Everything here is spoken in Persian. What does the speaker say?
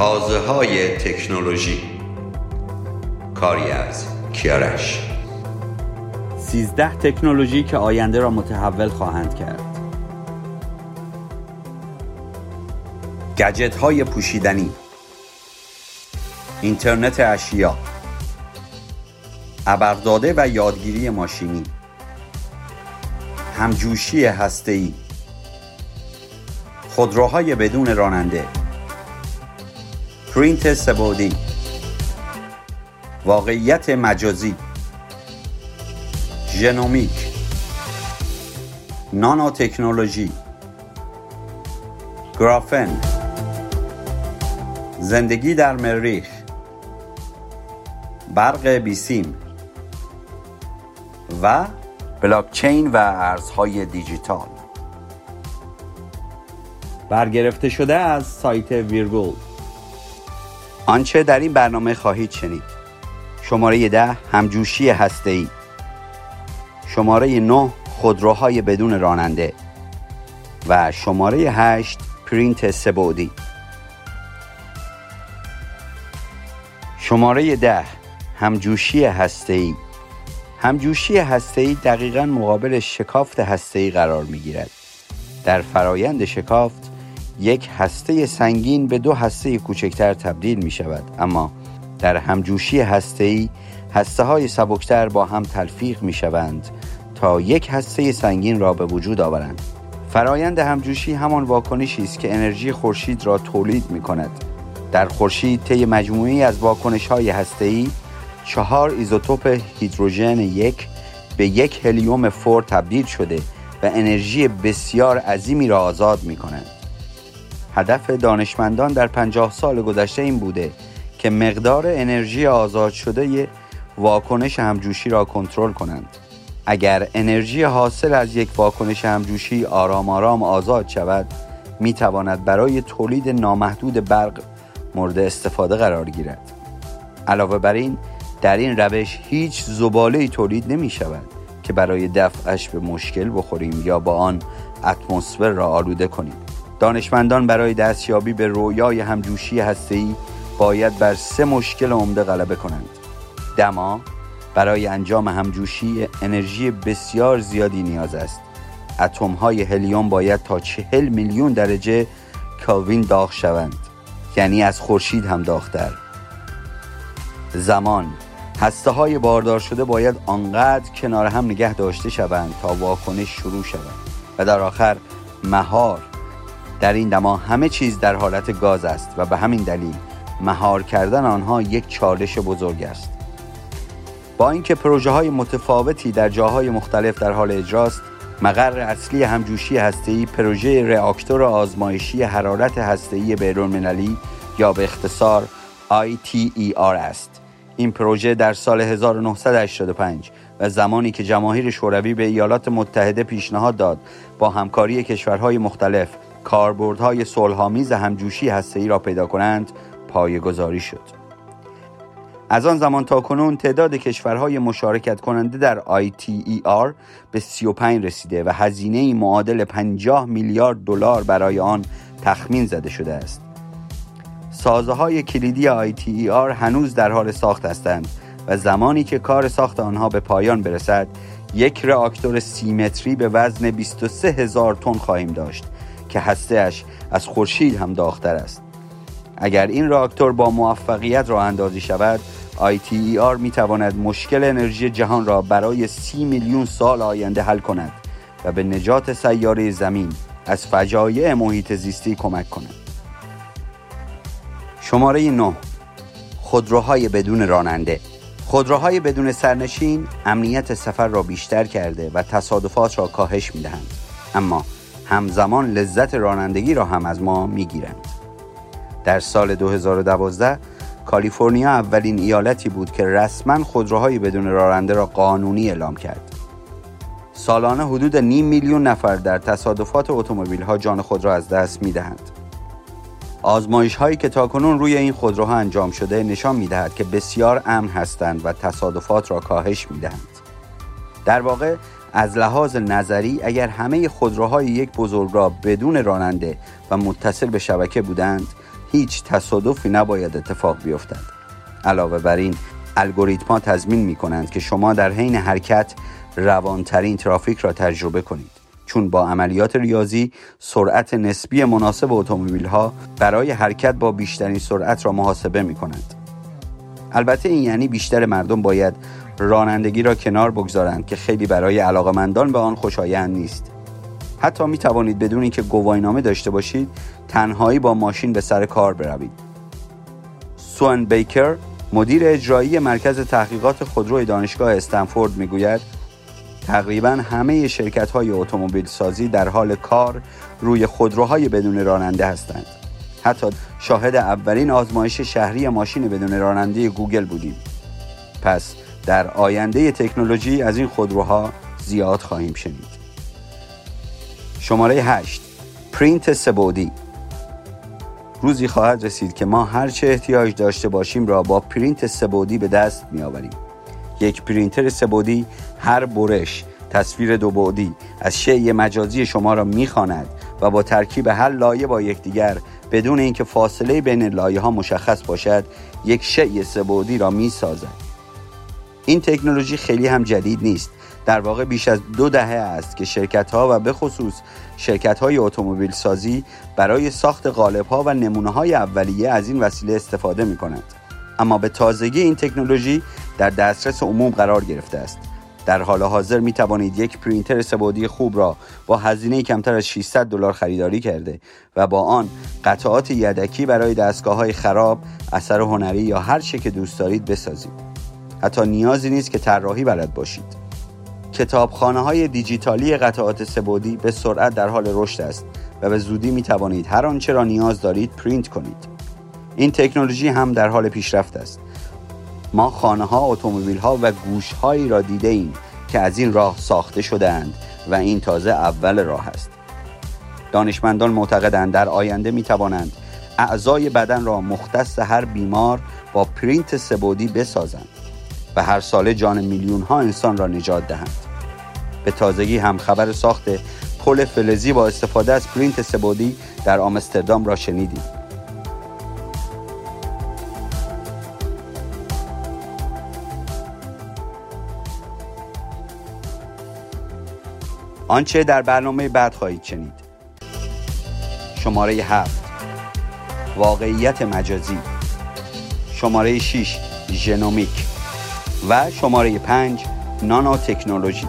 تازه های تکنولوژی. کاری از کیارش سیزده تکنولوژی که آینده را متحول خواهند کرد. گجت های پوشیدنی. اینترنت اشیا. ابرزاده و یادگیری ماشینی. همجوشی هسته‌ای. خودروهای بدون راننده. پرینت سبودی. واقعیت مجازی. ژنومیک. نانو تکنولوژی گرافن. زندگی در مریخ. برق بیسیم. و بلاکچین و ارزهای دیجیتال. برگرفته شده از سایت ویرگول. آنچه در این برنامه خواهید شنید. شماره ده همجوشی هسته‌ای. شماره 9 خودروهای بدون راننده. و شماره 8 پرینت سبودی. شماره ده همجوشی هسته‌ای. همجوشی هسته‌ای دقیقا مقابل شکافت هسته‌ای قرار می‌گیرد. در فرایند شکافت یک هسته سنگین به دو هسته کوچکتر تبدیل می شود. اما در همجوشی هسته‌ای هسته های سبکتر با هم تلفیق می شوند تا یک هسته سنگین را به وجود آورند. فرایند همجوشی همان واکنشی است که انرژی خورشید را تولید می کند. در خورشید طی مجموعی از واکنش های هسته‌ای چهار ایزوتوپ هیدروژن یک به یک هلیوم فور تبدیل شده و انرژی بسیار عظیمی را آزاد می کنند. هدف دانشمندان در پنجاه سال گذشته این بوده که مقدار انرژی آزاد شده واکنش همجوشی را کنترل کنند. اگر انرژی حاصل از یک واکنش همجوشی آرام آرام آزاد شود می تواند برای تولید نامحدود برق مورد استفاده قرار گیرد علاوه بر این در این روش هیچ زباله تولید نمی شود که برای دفعش به مشکل بخوریم یا با آن اتمسفر را آلوده کنیم دانشمندان برای دستیابی به رویای همجوشی هسته‌ای باید بر سه مشکل عمده غلبه کنند. دما برای انجام همجوشی انرژی بسیار زیادی نیاز است. اتم های هلیوم باید تا چهل میلیون درجه کالوین داغ شوند یعنی از خورشید هم داغتر. زمان هسته های باردار شده باید آنقدر کنار هم نگه داشته شوند تا واکنش شروع شود و در آخر مهار در این دما همه چیز در حالت گاز است و به همین دلیل مهار کردن آنها یک چالش بزرگ است. با اینکه پروژه های متفاوتی در جاهای مختلف در حال اجراست مقر اصلی همجوشی هسته‌ای پروژه رآکتور آزمایشی حرارت هسته‌ای بین‌المللی یا به اختصار ITER است. این پروژه در سال 1985 و زمانی که جماهیر شوروی به ایالات متحده پیشنهاد داد با همکاری کشورهای مختلف کاربردهای صلحآمیز همجوشی هسته‌ای را پیدا کنند پایه‌گذاری شد از آن زمان تا کنون تعداد کشورهای مشارکت کننده در ITER به 35 رسیده و هزینه معادل 50 میلیارد دلار برای آن تخمین زده شده است. سازه های کلیدی ITER هنوز در حال ساخت هستند و زمانی که کار ساخت آنها به پایان برسد یک راکتور سیمتری به وزن 23 هزار تن خواهیم داشت که هستهش از خورشید هم داختر است اگر این راکتور با موفقیت راه اندازی شود ITER می تواند مشکل انرژی جهان را برای سی میلیون سال آینده حل کند و به نجات سیاره زمین از فجایع محیط زیستی کمک کند. شماره 9 خودروهای بدون راننده خودروهای بدون سرنشین امنیت سفر را بیشتر کرده و تصادفات را کاهش می دهند. اما همزمان لذت رانندگی را هم از ما می گیرند. در سال 2012 کالیفرنیا اولین ایالتی بود که رسما خودروهای بدون راننده را قانونی اعلام کرد. سالانه حدود نیم میلیون نفر در تصادفات اتومبیل ها جان خود را از دست می دهند. آزمایش هایی که تاکنون روی این خودروها انجام شده نشان می دهد که بسیار امن هستند و تصادفات را کاهش می دهند. در واقع از لحاظ نظری اگر همه خودروهای یک بزرگراه بدون راننده و متصل به شبکه بودند هیچ تصادفی نباید اتفاق بیفتد علاوه بر این الگوریتما تضمین می کنند که شما در حین حرکت روانترین ترافیک را تجربه کنید چون با عملیات ریاضی سرعت نسبی مناسب اتومبیل ها برای حرکت با بیشترین سرعت را محاسبه می کنند. البته این یعنی بیشتر مردم باید رانندگی را کنار بگذارند که خیلی برای علاقمندان به آن خوشایند نیست. حتی می توانید بدون اینکه گواهینامه داشته باشید تنهایی با ماشین به سر کار بروید. سوان بیکر مدیر اجرایی مرکز تحقیقات خودرو دانشگاه استنفورد می‌گوید تقریبا همه شرکت های اتومبیل سازی در حال کار روی خودروهای بدون راننده هستند. حتی شاهد اولین آزمایش شهری ماشین بدون راننده گوگل بودیم. پس در آینده تکنولوژی از این خودروها زیاد خواهیم شنید. شماره 8 پرینت سه بعدی روزی خواهد رسید که ما هر چه احتیاج داشته باشیم را با پرینت سه بعدی به دست می آوریم. یک پرینتر سه بعدی هر برش تصویر دو بعدی از شی مجازی شما را می‌خواند و با ترکیب هر لایه با یکدیگر بدون اینکه فاصله بین لایه ها مشخص باشد یک شی سبودی را می سازد. این تکنولوژی خیلی هم جدید نیست در واقع بیش از دو دهه است که شرکت ها و به خصوص شرکت های اتومبیل سازی برای ساخت قالب ها و نمونه های اولیه از این وسیله استفاده می کنند. اما به تازگی این تکنولوژی در دسترس عموم قرار گرفته است. در حال حاضر می توانید یک پرینتر سبودی خوب را با هزینه کمتر از 600 دلار خریداری کرده و با آن قطعات یدکی برای دستگاه های خراب، اثر هنری یا هر چه که دوست دارید بسازید. حتی نیازی نیست که طراحی بلد باشید. کتابخانه های دیجیتالی قطعات سبودی به سرعت در حال رشد است و به زودی می توانید هر آنچه را نیاز دارید پرینت کنید. این تکنولوژی هم در حال پیشرفت است. ما خانه ها، اتومبیل ها و گوش هایی را دیده ایم که از این راه ساخته شدهاند و این تازه اول راه است. دانشمندان معتقدند در آینده می توانند اعضای بدن را مختص هر بیمار با پرینت سه بعدی بسازند و هر ساله جان میلیون ها انسان را نجات دهند. به تازگی هم خبر ساخت پل فلزی با استفاده از پرینت سه بعدی در آمستردام را شنیدیم. آنچه در برنامه بعد خواهید شنید. شماره هفت. واقعیت مجازی. شماره 6 ژنومیک. و شماره 5 نانو تکنولوژی